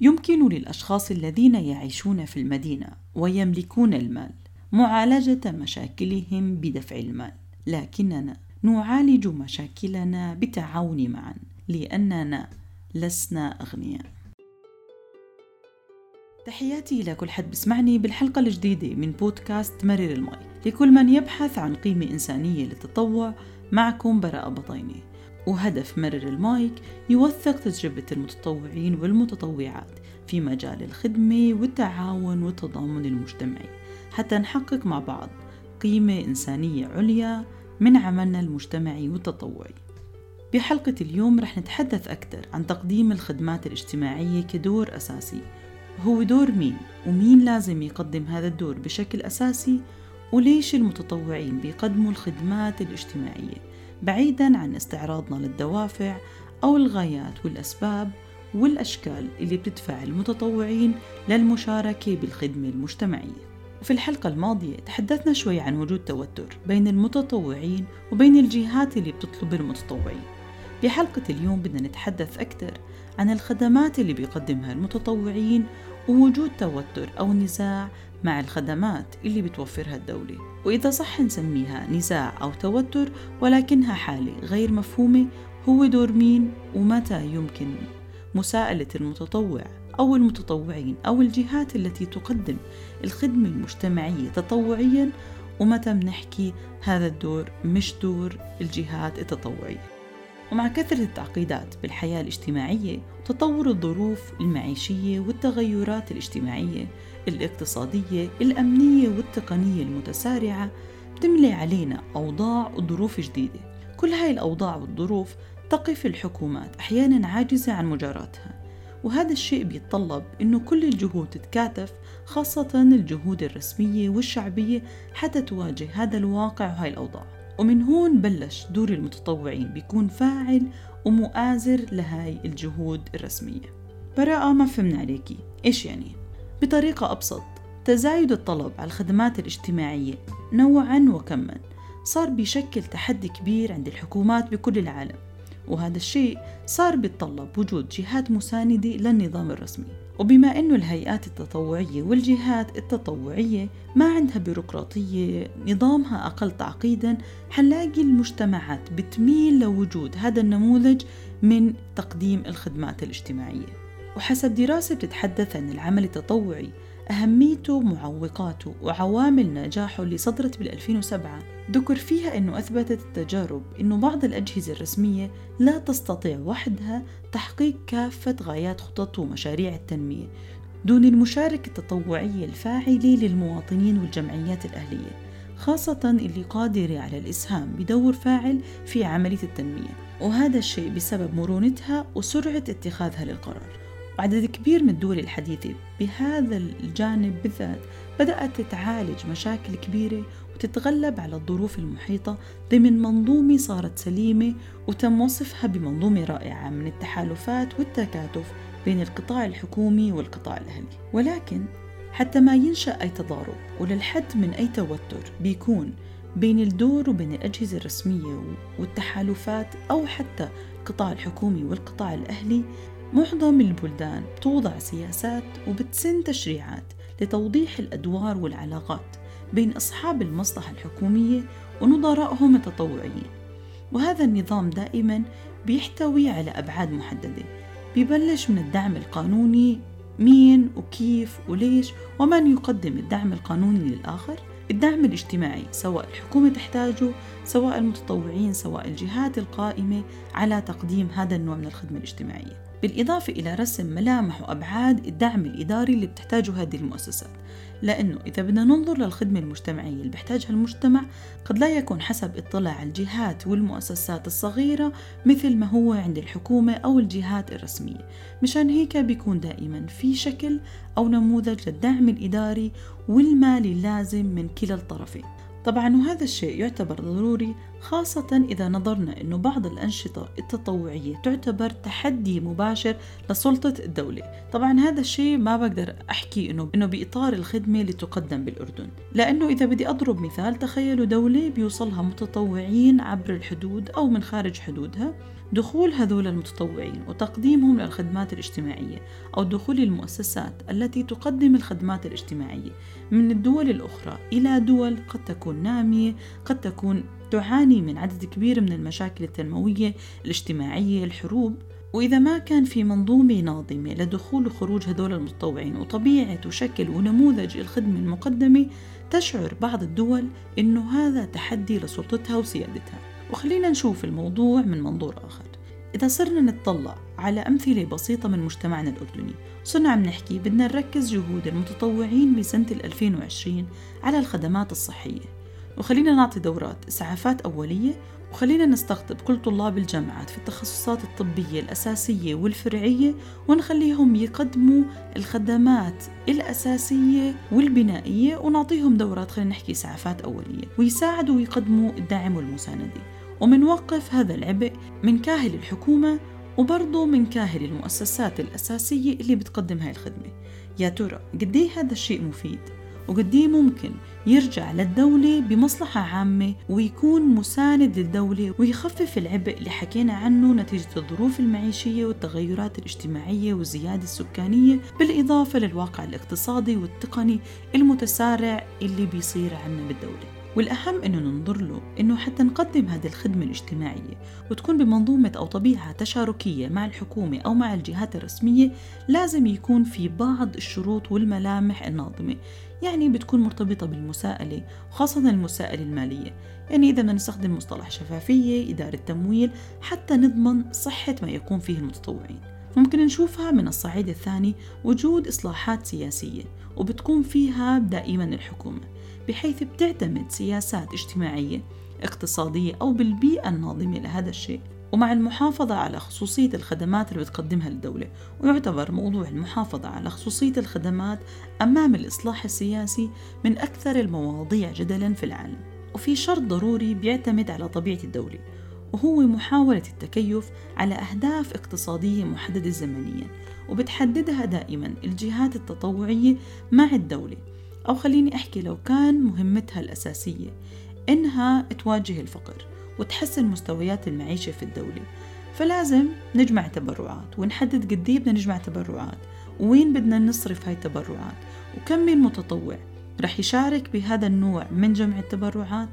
يمكن للأشخاص الذين يعيشون في المدينة ويملكون المال معالجة مشاكلهم بدفع المال، لكننا نعالج مشاكلنا بالتعاون معا لأننا لسنا أغنياء. تحياتي إلى كل حد بسمعني بالحلقة الجديدة من بودكاست مرر المي لكل من يبحث عن قيمة إنسانية للتطوع معكم براءة بطيني وهدف مرر المايك يوثق تجربة المتطوعين والمتطوعات في مجال الخدمة والتعاون والتضامن المجتمعي حتى نحقق مع بعض قيمة إنسانية عليا من عملنا المجتمعي والتطوعي. بحلقة اليوم رح نتحدث أكثر عن تقديم الخدمات الاجتماعية كدور أساسي. هو دور مين؟ ومين لازم يقدم هذا الدور بشكل أساسي؟ وليش المتطوعين بيقدموا الخدمات الاجتماعية؟ بعيدا عن استعراضنا للدوافع أو الغايات والأسباب والأشكال اللي بتدفع المتطوعين للمشاركة بالخدمة المجتمعية. وفي الحلقة الماضية تحدثنا شوي عن وجود توتر بين المتطوعين وبين الجهات اللي بتطلب المتطوعين. بحلقة اليوم بدنا نتحدث أكثر عن الخدمات اللي بيقدمها المتطوعين ووجود توتر أو نزاع مع الخدمات اللي بتوفرها الدولة. وإذا صح نسميها نزاع أو توتر ولكنها حالة غير مفهومة هو دور مين ومتى يمكن مساءلة المتطوع أو المتطوعين أو الجهات التي تقدم الخدمة المجتمعية تطوعيا؟ ومتى بنحكي هذا الدور مش دور الجهات التطوعية؟ ومع كثرة التعقيدات بالحياة الاجتماعية تطور الظروف المعيشية والتغيرات الاجتماعية الاقتصادية الأمنية والتقنية المتسارعة بتملي علينا أوضاع وظروف جديدة. كل هاي الأوضاع والظروف تقف الحكومات أحيانا عاجزة عن مجاراتها وهذا الشيء بيتطلب إنه كل الجهود تتكاتف خاصة الجهود الرسمية والشعبية حتى تواجه هذا الواقع وهاي الأوضاع. ومن هون بلش دور المتطوعين. بيكون فاعل ومؤازر لهاي الجهود الرسمية. براءة ما فهمنا عليكي. إيش يعني؟ بطريقة أبسط تزايد الطلب على الخدمات الاجتماعية نوعا وكما. صار بيشكل تحدي كبير عند الحكومات بكل العالم. وهذا الشيء صار بيتطلب وجود جهات مساندة للنظام الرسمي. وبما أنه الهيئات التطوعية والجهات التطوعية ما عندها بيروقراطية نظامها أقل تعقيدا حنلاقي المجتمعات بتميل لوجود هذا النموذج من تقديم الخدمات الاجتماعية. وحسب دراسة بتتحدث عن العمل التطوعي أهميته معوقاته وعوامل نجاحه اللي صدرت بال 2007 ذكر فيها أنه أثبتت التجارب أنه بعض الأجهزة الرسمية لا تستطيع وحدها تحقيق كافة غايات خطط ومشاريع التنمية دون المشاركة التطوعية الفاعلة للمواطنين والجمعيات الأهلية خاصة اللي قادرة على الإسهام بدور فاعل في عملية التنمية. وهذا الشيء بسبب مرونتها وسرعة اتخاذها للقرار. وعدد كبير من الدول الحديثة بهذا الجانب بالذات بدأت تعالج مشاكل كبيرة وتتغلب على الظروف المحيطة ضمن منظومة صارت سليمة وتم وصفها بمنظومة رائعة من التحالفات والتكاتف بين القطاع الحكومي والقطاع الأهلي. ولكن حتى ما ينشأ أي تضارب وللحد من أي توتر بيكون بين الدور وبين الأجهزة الرسمية والتحالفات أو حتى القطاع الحكومي والقطاع الأهلي معظم البلدان بتوضع سياسات وبتسن تشريعات لتوضيح الأدوار والعلاقات بين أصحاب المصلحة الحكومية ونظرائهم التطوعيين. وهذا النظام دائما بيحتوي على أبعاد محددة. بيبلش من الدعم القانوني مين وكيف وليش ومن يقدم الدعم القانوني للآخر. الدعم الاجتماعي سواء الحكومة تحتاجه سواء المتطوعين سواء الجهات القائمة على تقديم هذا النوع من الخدمة الاجتماعية. بالإضافة إلى رسم ملامح وأبعاد الدعم الإداري اللي بتحتاجه هذه المؤسسات. لأنه إذا بدنا ننظر للخدمة المجتمعية اللي بيحتاجها المجتمع قد لا يكون حسب اطلاع الجهات والمؤسسات الصغيرة مثل ما هو عند الحكومة أو الجهات الرسمية. مشان هيك بيكون دائما في شكل أو نموذج للدعم الإداري والمالي اللازم من كلا الطرفين. طبعا وهذا الشيء يعتبر ضروري خاصة إذا نظرنا أنه بعض الأنشطة التطوعية تعتبر تحدي مباشر لسلطة الدولة. طبعا هذا الشيء ما بقدر أحكي أنه, إنه بإطار الخدمة اللي تقدم بالأردن. لأنه إذا بدي أضرب مثال تخيلوا دولة بيوصلها متطوعين عبر الحدود أو من خارج حدودها دخول هذول المتطوعين وتقديمهم للخدمات الاجتماعية أو دخول المؤسسات التي تقدم الخدمات الاجتماعية من الدول الأخرى إلى دول قد تكون نامية قد تكون تعاني من عدد كبير من المشاكل التنموية الاجتماعية الحروب. وإذا ما كان في منظومة ناظمة لدخول وخروج هذول المتطوعين وطبيعة وشكل ونموذج الخدمة المقدمة تشعر بعض الدول إنه هذا تحدي لسلطتها وسيادتها. وخلينا نشوف الموضوع من منظور آخر. إذا صرنا نتطلع على أمثلة بسيطة من مجتمعنا الأردني صرنا عم نحكي بدنا نركز جهود المتطوعين بسنة 2020 على الخدمات الصحية. وخلينا نعطي دورات إسعافات أولية وخلينا نستقطب كل طلاب الجامعات في التخصصات الطبية الأساسية والفرعية ونخليهم يقدموا الخدمات الأساسية والبنائية ونعطيهم دورات خلينا نحكي إسعافات أولية ويساعدوا ويقدموا الدعم والمساندة. ومنوقف هذا العبء من كاهل الحكومة وبرضه من كاهل المؤسسات الأساسية اللي بتقدم هاي الخدمة. يا ترى قديه هذا الشيء مفيد؟ وقديه ممكن يرجع للدولة بمصلحة عامة ويكون مساند للدولة ويخفف العبء اللي حكينا عنه نتيجة الظروف المعيشية والتغيرات الاجتماعية والزيادة السكانية بالإضافة للواقع الاقتصادي والتقني المتسارع اللي بيصير عنا بالدولة. والأهم إنه ننظر له إنه حتى نقدم هذه الخدمة الاجتماعية وتكون بمنظومة أو طبيعة تشاركية مع الحكومة أو مع الجهات الرسمية لازم يكون في بعض الشروط والملامح الناظمة. يعني بتكون مرتبطة بالمساءلة خاصة المساءلة المالية. يعني إذا بدنا نستخدم مصطلح شفافية إدارة تمويل حتى نضمن صحة ما يقوم فيه المتطوعين. ممكن نشوفها من الصعيد الثاني وجود إصلاحات سياسية وبتكون فيها دائما الحكومة. بحيث بتعتمد سياسات اجتماعية اقتصادية أو بالبيئة الناظمة لهذا الشيء. ومع المحافظة على خصوصية الخدمات اللي بتقدمها الدولة ويعتبر موضوع المحافظة على خصوصية الخدمات أمام الإصلاح السياسي من أكثر المواضيع جدلا في العالم. وفي شرط ضروري بيعتمد على طبيعة الدولة وهو محاولة التكيف على أهداف اقتصادية محددة زمنيا وبتحددها دائما الجهات التطوعية مع الدولة. أو خليني أحكي لو كان مهمتها الأساسية إنها تواجه الفقر وتحسن مستويات المعيشة في الدولة. فلازم نجمع تبرعات ونحدد قد بدنا نجمع تبرعات وين بدنا نصرف هاي التبرعات وكم من متطوع رح يشارك بهذا النوع من جمع التبرعات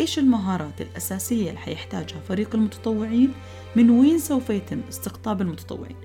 إيش المهارات الأساسية اللي حيحتاجها فريق المتطوعين؟ من وين سوف يتم استقطاب المتطوعين؟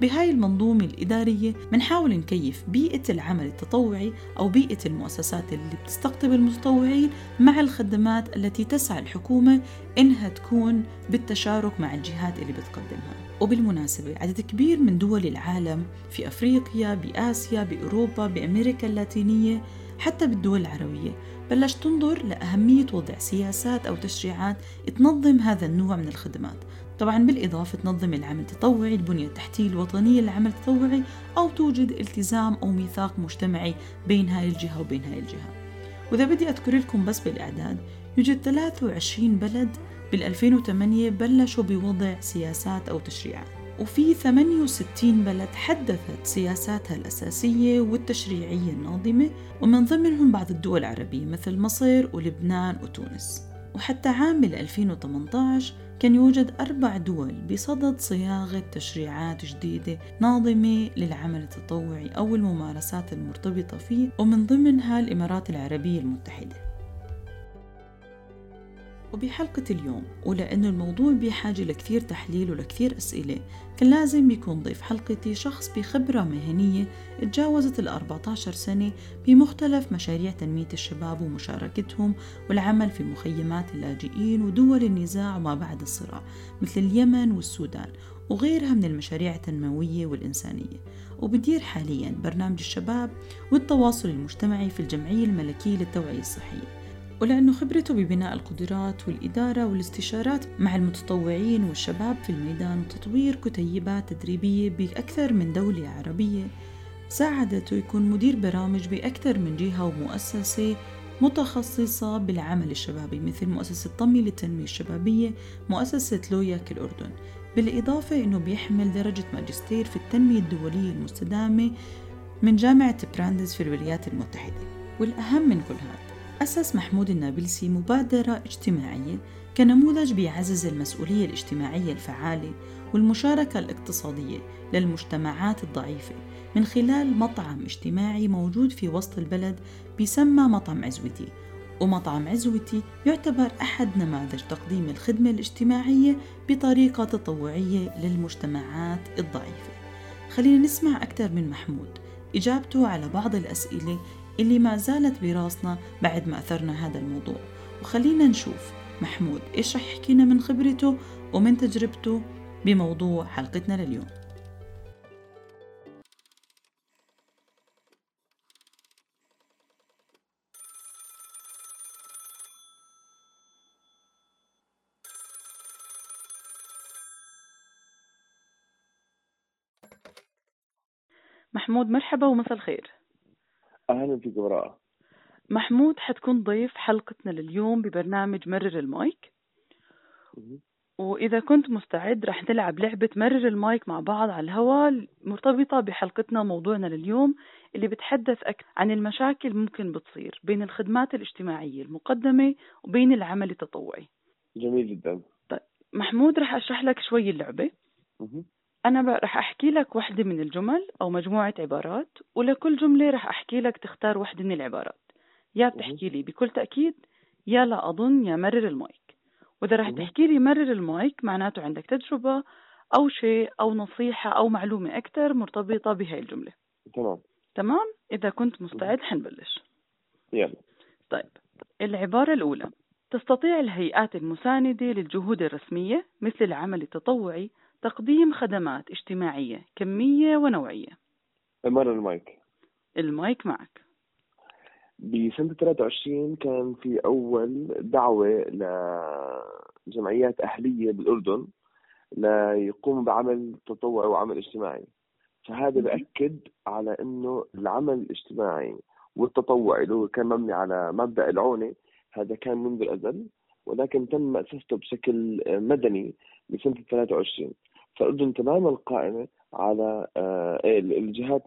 بهاي المنظومة الإدارية منحاول نكيف بيئة العمل التطوعي أو بيئة المؤسسات اللي بتستقطب المتطوعين مع الخدمات التي تسعى الحكومة إنها تكون بالتشارك مع الجهات اللي بتقدمها. وبالمناسبة عدد كبير من دول العالم في أفريقيا بآسيا بأوروبا بأمريكا اللاتينية حتى بالدول العربية بلش تنظر لأهمية وضع سياسات أو تشريعات تنظم هذا النوع من الخدمات. طبعا بالإضافة تنظم العمل التطوعي البنية التحتية الوطنية للعمل التطوعي أو توجد التزام أو ميثاق مجتمعي بين هاي الجهة وبين هاي الجهة. وإذا بدي أذكر لكم بس بالإعداد يوجد 23 بلد بال 2008 بلشوا بوضع سياسات أو تشريعات. وفي 68 بلد حدثت سياساتها الأساسية والتشريعية الناظمة ومن ضمنهم بعض الدول العربية مثل مصر ولبنان وتونس. وحتى عام 2018 كان يوجد أربع دول بصدد صياغة تشريعات جديدة ناظمة للعمل التطوعي أو الممارسات المرتبطة فيه ومن ضمنها الإمارات العربية المتحدة. وبحلقة اليوم ولأنه الموضوع بحاجة لكثير تحليل ولكثير أسئلة. كان لازم يكون ضيف حلقتي شخص بخبرة مهنية تجاوزت ال 14 سنة بمختلف مشاريع تنمية الشباب ومشاركتهم والعمل في مخيمات اللاجئين ودول النزاع وما بعد الصراع مثل اليمن والسودان وغيرها من المشاريع التنموية والإنسانية. وبدير حاليا برنامج الشباب والتواصل المجتمعي في الجمعية الملكية للتوعية الصحية. ولأنه خبرته ببناء القدرات والإدارة والاستشارات مع المتطوعين والشباب في الميدان وتطوير كتيبات تدريبية بأكثر من دولة عربية ساعدته يكون مدير برامج بأكثر من جهة ومؤسسة متخصصة بالعمل الشبابي مثل مؤسسة طمي للتنمية الشبابية مؤسسة لوياك الأردن بالإضافة أنه بيحمل درجة ماجستير في التنمية الدولية المستدامة من جامعة برانديز في الولايات المتحدة. والأهم من كل هذا أسس محمود النابلسي مبادرة اجتماعية كنموذج بيعزز المسؤولية الاجتماعية الفعالة والمشاركة الاقتصادية للمجتمعات الضعيفة من خلال مطعم اجتماعي موجود في وسط البلد بيسمى مطعم عزوتي. ومطعم عزوتي يعتبر أحد نماذج تقديم الخدمة الاجتماعية بطريقة تطوعية للمجتمعات الضعيفة. خلينا نسمع أكثر من محمود. إجابته على بعض الأسئلة اللي ما زالت براسنا بعد ما أثرنا هذا الموضوع. وخلينا نشوف محمود إيش رح يحكينا من خبرته ومن تجربته بموضوع حلقتنا لليوم. محمود مرحبا ومساء الخير. أهلا فيك براءة؟ محمود حتكون ضيف حلقتنا لليوم ببرنامج مرر المايك. وإذا كنت مستعد رح نلعب لعبة مرر المايك مع بعض على الهواء مرتبطة بحلقتنا وموضوعنا لليوم اللي بتحدث أكثر عن المشاكل ممكن بتصير بين الخدمات الاجتماعية المقدمة وبين العمل التطوعي. جميل جدا. طيب محمود رح أشرح لك شوي اللعبة. أنا رح أحكي لك وحدة من الجمل أو مجموعة عبارات ولكل جملة رح أحكي لك تختار وحدة من العبارات. يا بتحكي لي بكل تأكيد يا لا أظن يا مرر المايك. وإذا رح تحكي لي مرر المايك معناته عندك تجربة أو شيء أو نصيحة أو معلومة أكثر مرتبطة بهاي الجملة. تمام. تمام؟ إذا كنت مستعد حنبلش. يلا. طيب العبارة الأولى. تستطيع الهيئات المساندة للجهود الرسمية مثل العمل التطوعي تقديم خدمات اجتماعية كمية ونوعية. مرة المايك. المايك معك. بسنة 23 كان في أول دعوة لجمعيات أهلية بالأردن ليقوموا بعمل تطوعي وعمل اجتماعي. فهذا بأكد على أنه العمل الاجتماعي والتطوعي اللي هو كان مبني على مبدأ العونة هذا كان منذ الأزل. ولكن تم مأسسته بشكل مدني بسنة 23 فالأردن تماما قائمة على آه، الجهات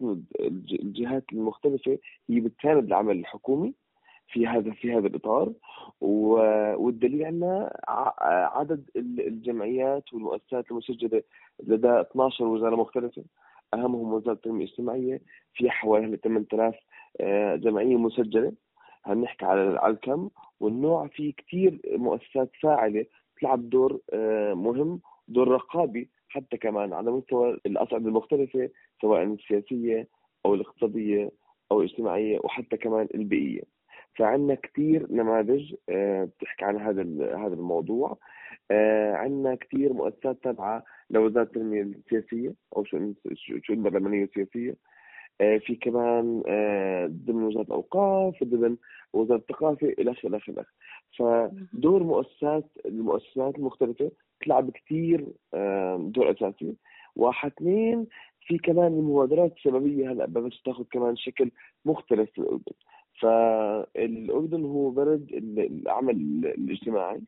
الجهات المختلفة هي بتساند العمل الحكومي في هذا في هذا الإطار. والدليل عندنا عدد الجمعيات والمؤسسات المسجلة لدى 12 وزارة مختلفة أهمهم وزارة التنمية الاجتماعية في حوالي 8000 آه، جمعية مسجلة. هنحكي على على الكم والنوع في كثير مؤسسات فاعلة تلعب دور آه، مهم دور رقابي حتى كمان على مستوى الأصعدة المختلفة سواء السياسية أو الاقتصادية أو الاجتماعية وحتى كمان البيئية. فعندنا كثير نماذج آه، بتحكي عن هذا هذا الموضوع. آه، عندنا كثير مؤسسات تابعة لوزارة التنمية السياسية أو شؤون البرلمانية السياسية. آه، في كمان ضمن وزارة الأوقاف ضمن وزارة الثقافة إلى آخره إلى آخره فدور مؤسسات المؤسسات المختلفة تلعب كثير دور أساسي. واحد اثنين في كمان المبادرات الشبابيه هلأ بلشت تاخذ كمان شكل مختلف في الأردن. فالأردن هو بلد العمل الاجتماعي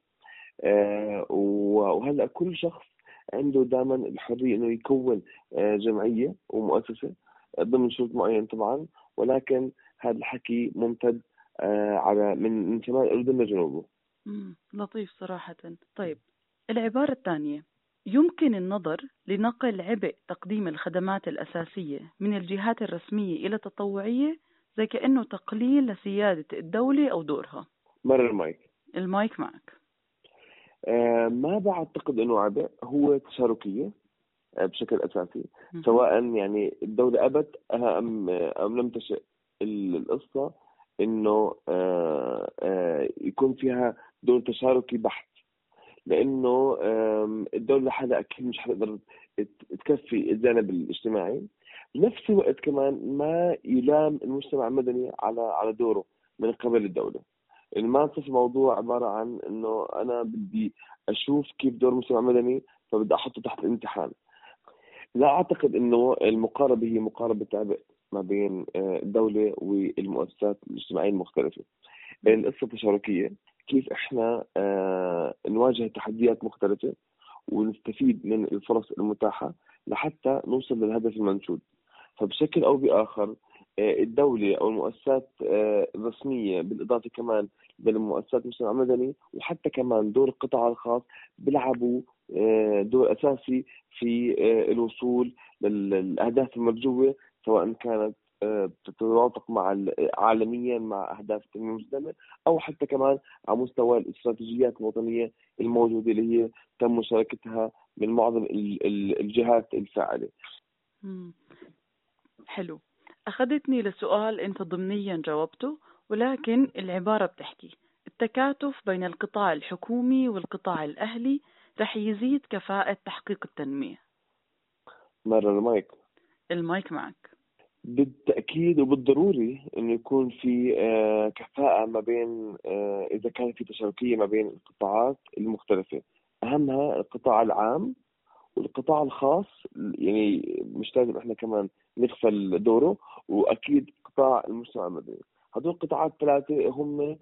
آه، وهلأ كل شخص عنده دائما الحرية إنه يكون آه، جمعية ومؤسسة. ضمن شروط معين طبعا ولكن هذا الحكي ممتد آه، على من من شمال الاردن لجنوبه. لطيف صراحة، طيب العبارة الثانية. يمكن النظر لنقل عبء تقديم الخدمات الأساسية من الجهات الرسمية إلى التطوعية زي كأنه تقليل لسيادة الدولة أو دورها. مر المايك. المايك معك. آه ما بعتقد إنه عبء؟ هو تشاركية. بشكل أساسي. سواء يعني الدولة أبت ام أم لم تشئ القصة إنه آه آه يكون فيها دور تشاركي بحت. لأنه الدولة لحالها أكيد مش حتقدر تكفي الجانب الاجتماعي. بنفس الوقت كمان ما يلام المجتمع المدني على على دوره من قبل الدولة. يعني ما تصير الموضوع عبارة عن إنه أنا بدي أشوف كيف دور المجتمع المدني فبدي أحطه تحت الامتحان لا أعتقد إنه المقاربة هي مقاربة عبء ما بين آه، الدولة والمؤسسات الاجتماعية المختلفة. القصة التشاركية كيف إحنا آه، نواجه تحديات مختلفة ونستفيد من الفرص المتاحة لحتى نوصل للهدف المنشود. فبشكل أو بآخر آه، الدولة أو المؤسسات الرسمية بالإضافة كمان بالمؤسسات المجتمع المدني وحتى كمان دور القطاع الخاص بيلعبوا دور أساسي في الوصول للأهداف المرجوة سواء كانت تتوافق مع عالميا مع أهداف التنميه المستدامه أو حتى كمان على مستوى الاستراتيجيات الوطنية الموجودة اللي هي تم مشاركتها من معظم الجهات الفاعلة. حلو. أخذتني لسؤال أنت ضمنيا جاوبته ولكن العبارة بتحكي التكاتف بين القطاع الحكومي والقطاع الأهلي رح يزيد كفاءة تحقيق التنمية. مرة المايك. المايك معك. بالتأكيد وبالضروري إنه يكون في آه، كفاءة ما بين آه، إذا كان في تشاركية ما بين القطاعات المختلفة أهمها القطاع العام والقطاع الخاص يعني مش لازم إحنا كمان نغفل دوره وأكيد قطاع المجتمع المدني هذول القطاعات الثلاثة هم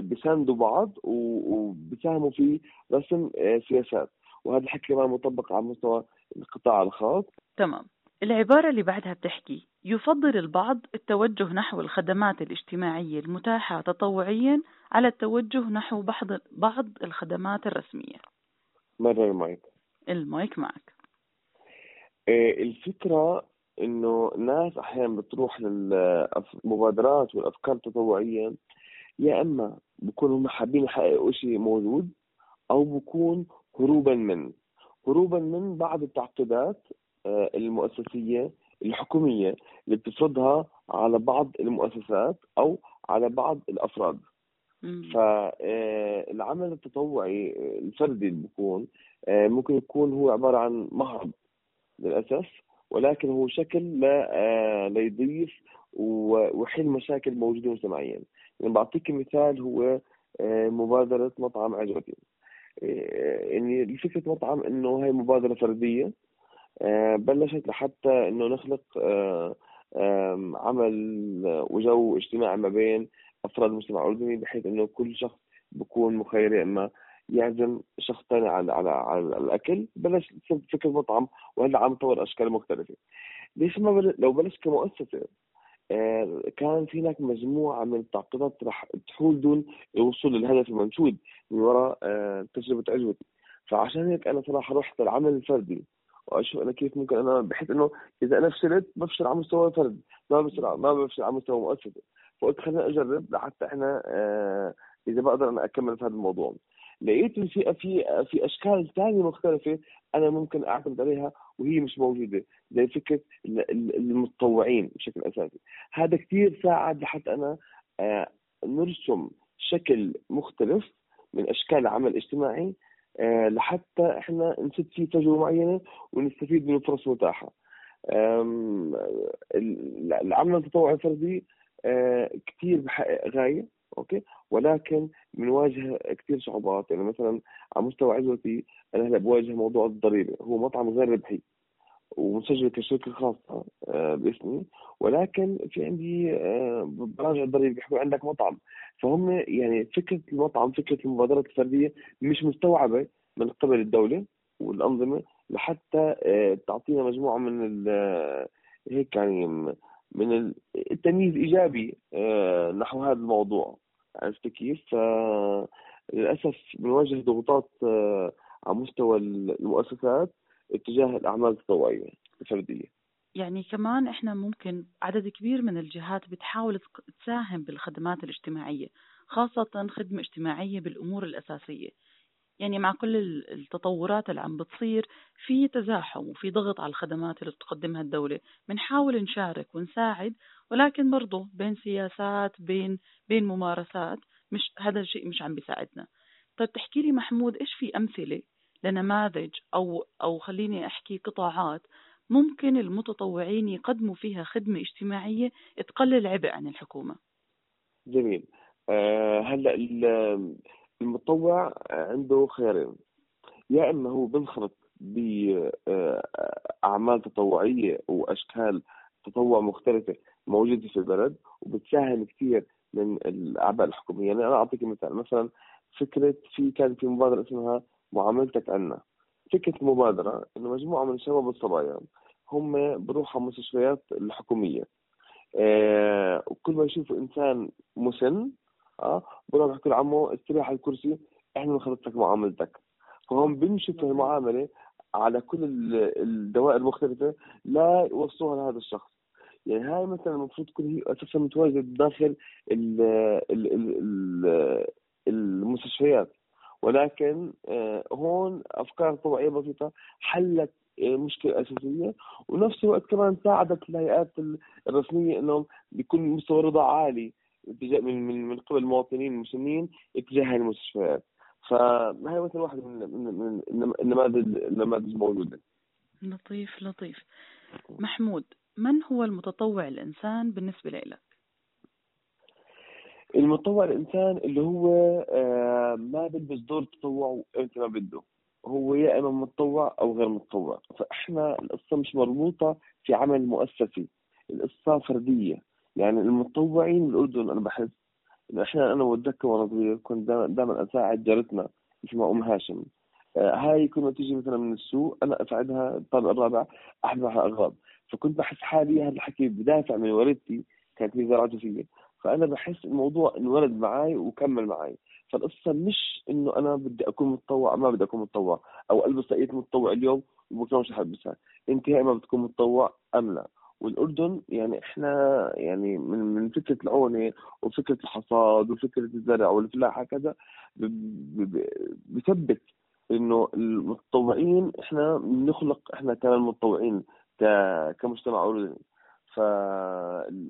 بيساندوا بعض وبيساهموا في رسم سياسات. وهذا الحكي كمان مطبق على مستوى القطاع الخاص. تمام. العبارة اللي بعدها بتحكي يفضل البعض التوجه نحو الخدمات الاجتماعية المتاحة تطوعيا على التوجه نحو بعض بعض الخدمات الرسمية. مرة المايك. المايك معك. إيه، الفكرة إنه ناس أحيانا بتروح للمبادرات والأفكار التطوعية يا إما بكونوا هم حابين يحققوا شيء موجود أو بكون هروبا من. هروبا من بعض التعقيدات آه، المؤسسية الحكومية اللي بتفرضها على بعض المؤسسات أو على بعض الأفراد. فالعمل آه، التطوعي الفردي اللي بيكون آه، ممكن يكون هو عبارة عن مهرب للأسف ولكن هو شكل لا ليضيف ويحل مشاكل موجودة مجتمعيا. يعني بعطيك مثال هو مبادرة مطعم عجبتي يعني فكره مطعم إنه هي مبادرة فردية آه، بلشت لحتى إنه نخلق آه، عمل وجو اجتماعي ما بين أفراد المجتمع الاردني بحيث إنه كل شخص بكون مخير يا إما يعزم شخص ثاني على على على الأكل. بلش فكرة مطعم وهلا عم تطور أشكال مختلفة. ليش ما بل... لو بلش كمؤسسة آه، كان في هناك مجموعة من التعقيدات رح تحول دون الوصول للهدف المنشود من وراء تجربة عجوتي فعشان هيك أنا صراحة رحت العمل الفردي وأشوف أنا كيف ممكن أنا بحيث إنه إذا أنا فشلت بفشل على مستوى فرد ما بفشل ما بفشل على مستوى مؤسسة. فقلت خلينا أجرب لحتى إحنا آه إذا بقدر أنا أكمل في هذا الموضوع. لقيت في في في أشكال ثانية مختلفة أنا ممكن أعتمد عليها وهي مش موجودة زي فكرة المتطوعين بشكل أساسي هذا كثير ساعد لحتى أنا آه نرسم شكل مختلف من أشكال العمل الاجتماعي آه، لحتى إحنا نسد فيه تجربة معينة ونستفيد من الفرص المتاحه. العمل التطوعي الفردي آه، كثير بحقق غاية أوكي؟ ولكن بنواجه كثير صعوبات. يعني مثلا على مستوى عزوتي أنا هلأ بواجه موضوع الضريبة. هو مطعم غير ربحي ومسجل كشركه خاصه آه، باسمي. ولكن في عندي براجع الضريبة بيحكوا عندك مطعم. فهم يعني فكرة المطعم فكرة المبادرات الفردية مش مستوعبة من قبل الدولة والأنظمة لحتى آه، تعطينا مجموعة من آه، هيك يعني من التمييز ايجابي آه، نحو هذا الموضوع. عرفت كيف؟ فللاسف بنواجه ضغوطات على مستوى المؤسسات اتجاه الأعمال التطوعيه الفردية. يعني كمان إحنا ممكن عدد كبير من الجهات بتحاول تساهم بالخدمات الاجتماعية خاصة خدمة اجتماعية بالأمور الأساسية يعني مع كل التطورات اللي عم بتصير في تزاحم وفي ضغط على الخدمات اللي بتقدمها الدولة. بنحاول نشارك ونساعد ولكن برضه بين سياسات بين بين ممارسات مش هذا الشيء مش عم بيساعدنا. طيب تحكي لي محمود إيش في أمثلة لنماذج أو أو خليني أحكي قطاعات ممكن المتطوعين يقدموا فيها خدمة اجتماعية تقلل عبء عن الحكومة؟ جميل. آه هلأ المتطوع عنده خيارين. يا إما هو بنخرط باعمال تطوعية وأشكال تطوع مختلفة موجودة في البلد وبتساهم كثير من الأعباء الحكومية. يعني أنا أعطيك مثال. مثلا فكرة في كان في مبادرة اسمها معاملتك عنا فكرة المبادره إنه مجموعة من الشباب والصبايا هم بروحوا مستشفيات الحكومية. آه وكل ما يشوفوا إنسان مسن آه بروح يحكوا لعمه استريح على الكرسي إحنا بنخلص لك معاملتك. فهم بيمشوا في المعاملة على كل الدوائر المختلفة لا يوصلوها لهذا الشخص. يعني هاي مثلا المفروض تكون هي أساسا متواجدة داخل ال ال ال المستشفيات. ولكن آه، هون أفكار طوعيه بسيطة حلت آه، مشكلة أساسية. ونفس الوقت كمان ساعدت الهيئات الرسمية إنهم بيكون مستوى رضا عالي. من من من قبل المواطنين المسنين اتجاه المستشفيات. فهي مثلا واحدة من من النماذج النماذج الموجوده لطيف لطيف. محمود من هو المتطوع الإنسان بالنسبة لك؟ المتطوع الإنسان اللي هو آه، ما بيلبس دور التطوع وإمتى ما بده. هو يا إما متطوع أو غير متطوع. فإحنا القصة مش مربوطة في عمل مؤسسي. القصة فردية. يعني المتطوعين بالأردن أنا بحس إنه إحنا أنا وأتذكر وأنا صغير كنت دائما أساعد جارتنا اسمها أم هاشم. آه، هاي كنا تيجي مثلا من السوق أنا أساعدها الطابق الرابع أحضرها أغراض فكنت بحس حالي هذا الحكي بدافع من والدتي كانت هي زراعة فيي فأنا بحس الموضوع انولد معي وكمل معي فالقصة مش إنه أنا بدي أكون متطوع ما بدي أكون متطوع. أو ألبس طاقيه متطوع اليوم وبكره مش حلبسها انت يا اما بتكون متطوع أم لا. والأردن يعني إحنا يعني من من فكرة العونة وفكرة الحصاد وفكرة الزرع والفلاحه كذا بثبت إنه المتطوعين إحنا بنخلق إحنا كمان متطوعين كمجتمع أردني.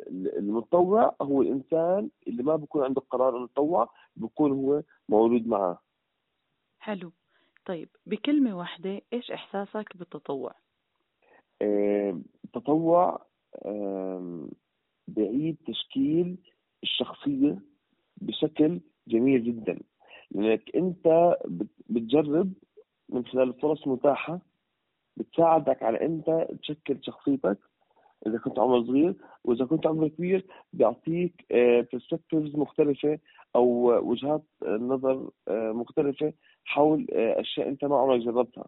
فالمتطوع هو الإنسان اللي ما بيكون عنده قرار إنه يتطوع بيكون هو مولود معه حلو. طيب بكلمة واحدة إيش إحساسك بالتطوع؟ التطوع بعيد تشكيل الشخصية بشكل جميل جدا. لأنك أنت بتجرب من خلال الفرص المتاحة بتساعدك على أنت تشكل شخصيتك. إذا كنت عمر صغير وإذا كنت عمر كبير بيعطيك آه، مختلفة أو وجهات نظر آه، مختلفة حول آه، أشياء أنت ما عمرك جربتها.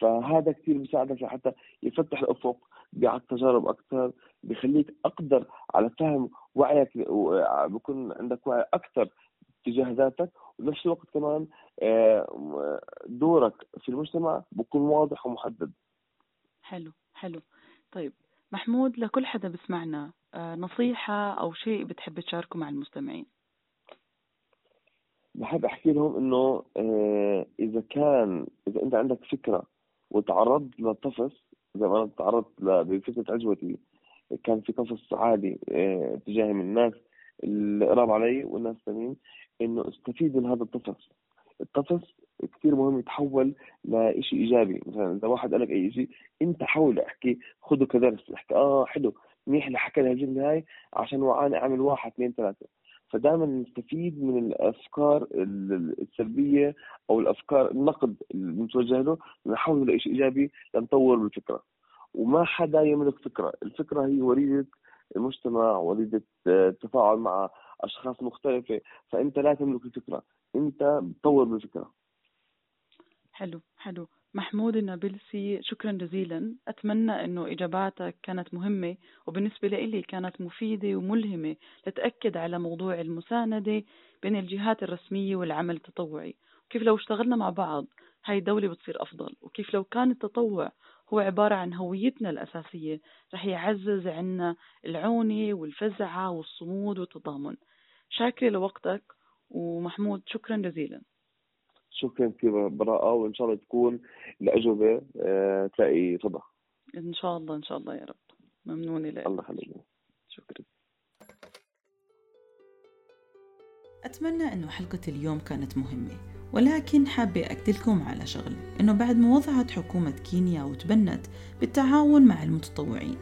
فهذا كثير بيساعدك لحتى يفتح الأفق بيعطيك تجارب أكثر بيخليك أقدر على فهم وعيك بكون عندك وعي أكثر تجاه ذاتك وبنفس الوقت كمان دورك في المجتمع بكون واضح ومحدد. حلو حلو. طيب محمود لكل حدا بسمعنا آه، نصيحة أو شيء بتحب تشاركه مع المستمعين؟ بحب أحكي لهم إنه آه، إذا كان إذا أنت عندك فكرة وتعرضت لطفس زي ما أنا تعرضت بفكرة عجوتي كان في قصص عادي آه، تجاهي من الناس اللي قراب علي والناس الثانيين إنه استفيد من هذا الطفس الطفس كثير مهم يتحول لشيء إيجابي. مثلا إذا واحد قال لك أي شيء أنت حاول أحكي خذه كدرس أحكي آه حلو. منيح اللي حكى لي الجملة هاي عشان وعاني اعمل واحد اثنين ثلاثة. فدائما نستفيد من الأفكار السلبية أو الأفكار النقد المتوجه له نحوله لشيء إيجابي لنطور بالفكرة. وما حدا يملك فكرة. الفكرة هي وليده المجتمع وليده التفاعل مع أشخاص مختلفة. فأنت لا تملك الفكرة. أنت بتطور بالفكرة. حلو حلو. محمود النابلسي شكرا جزيلا. أتمنى أنه إجاباتك كانت مهمة وبالنسبة لي كانت مفيدة وملهمة لتأكد على موضوع المساندة بين الجهات الرسمية والعمل التطوعي. وكيف لو اشتغلنا مع بعض هاي الدولة بتصير أفضل. وكيف لو كان التطوع هو عبارة عن هويتنا الأساسية رح يعزز عنا العونة والفزعة والصمود والتضامن. شاكرة لوقتك ومحمود شكرا جزيلا. شكرا كثير براءة وإن شاء الله تكون الأجوبة آه، تلاقي رضا إن شاء الله إن شاء الله يا رب. ممنونة لك الله يخليك. شكرا. أتمنى أنه حلقة اليوم كانت مهمة ولكن حابة أكد لكم على شغلة أنه بعد ما وضعت حكومة كينيا وتبنت بالتعاون مع المتطوعين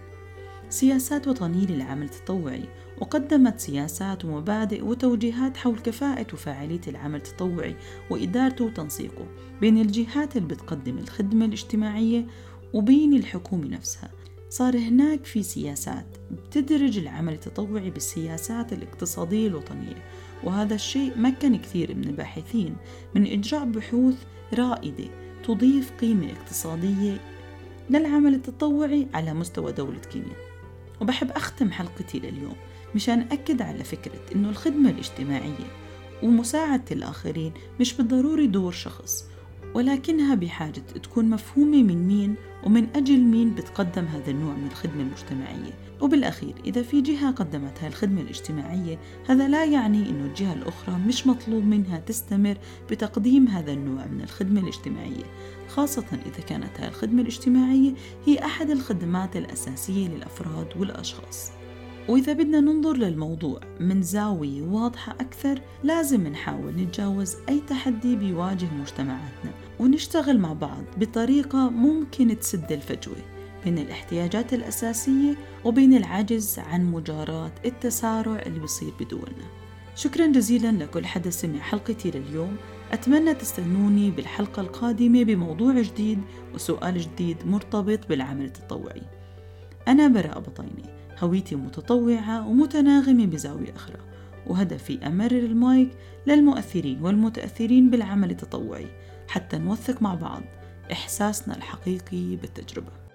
سياسات وطنية للعمل التطوعي وقدمت سياسات ومبادئ وتوجيهات حول كفاءة وفاعلية العمل التطوعي وإدارته وتنسيقه بين الجهات اللي بتقدم الخدمة الاجتماعية وبين الحكومة نفسها. صار هناك في سياسات بتدرج العمل التطوعي بالسياسات الاقتصادية الوطنية وهذا الشيء مكن كثير من الباحثين من إجراء بحوث رائدة تضيف قيمة اقتصادية للعمل التطوعي على مستوى دولة كينيا. وبحب أختم حلقتي لليوم مشان أكد على فكرة إنه الخدمة الاجتماعية ومساعدة الآخرين مش بالضروري دور شخص ولكنها بحاجة تكون مفهومة من مين ومن أجل مين بتقدم هذا النوع من الخدمة المجتمعية. وبالأخير إذا في جهة قدمت هاي الخدمة الاجتماعية هذا لا يعني أنه الجهة الأخرى مش مطلوب منها تستمر بتقديم هذا النوع من الخدمة الاجتماعية. خاصة إذا كانت هاي الخدمة الاجتماعية هي أحد الخدمات الأساسية للأفراد والأشخاص. وإذا بدنا ننظر للموضوع من زاوية واضحة أكثر لازم نحاول نتجاوز أي تحدي بيواجه مجتمعاتنا ونشتغل مع بعض بطريقة ممكن تسد الفجوة بين الاحتياجات الأساسية وبين العجز عن مجاراة التسارع اللي بيصير بدولنا شكرا جزيلا لكل حدا سمع حلقتي لليوم أتمنى تستنوني بالحلقة القادمة بموضوع جديد وسؤال جديد مرتبط بالعمل التطوعي. أنا براء بطيني. هويتي متطوعة ومتناغمة بزاوية أخرى وهدفي أمرر المايك للمؤثرين والمتأثرين بالعمل التطوعي حتى نوثق مع بعض إحساسنا الحقيقي بالتجربة.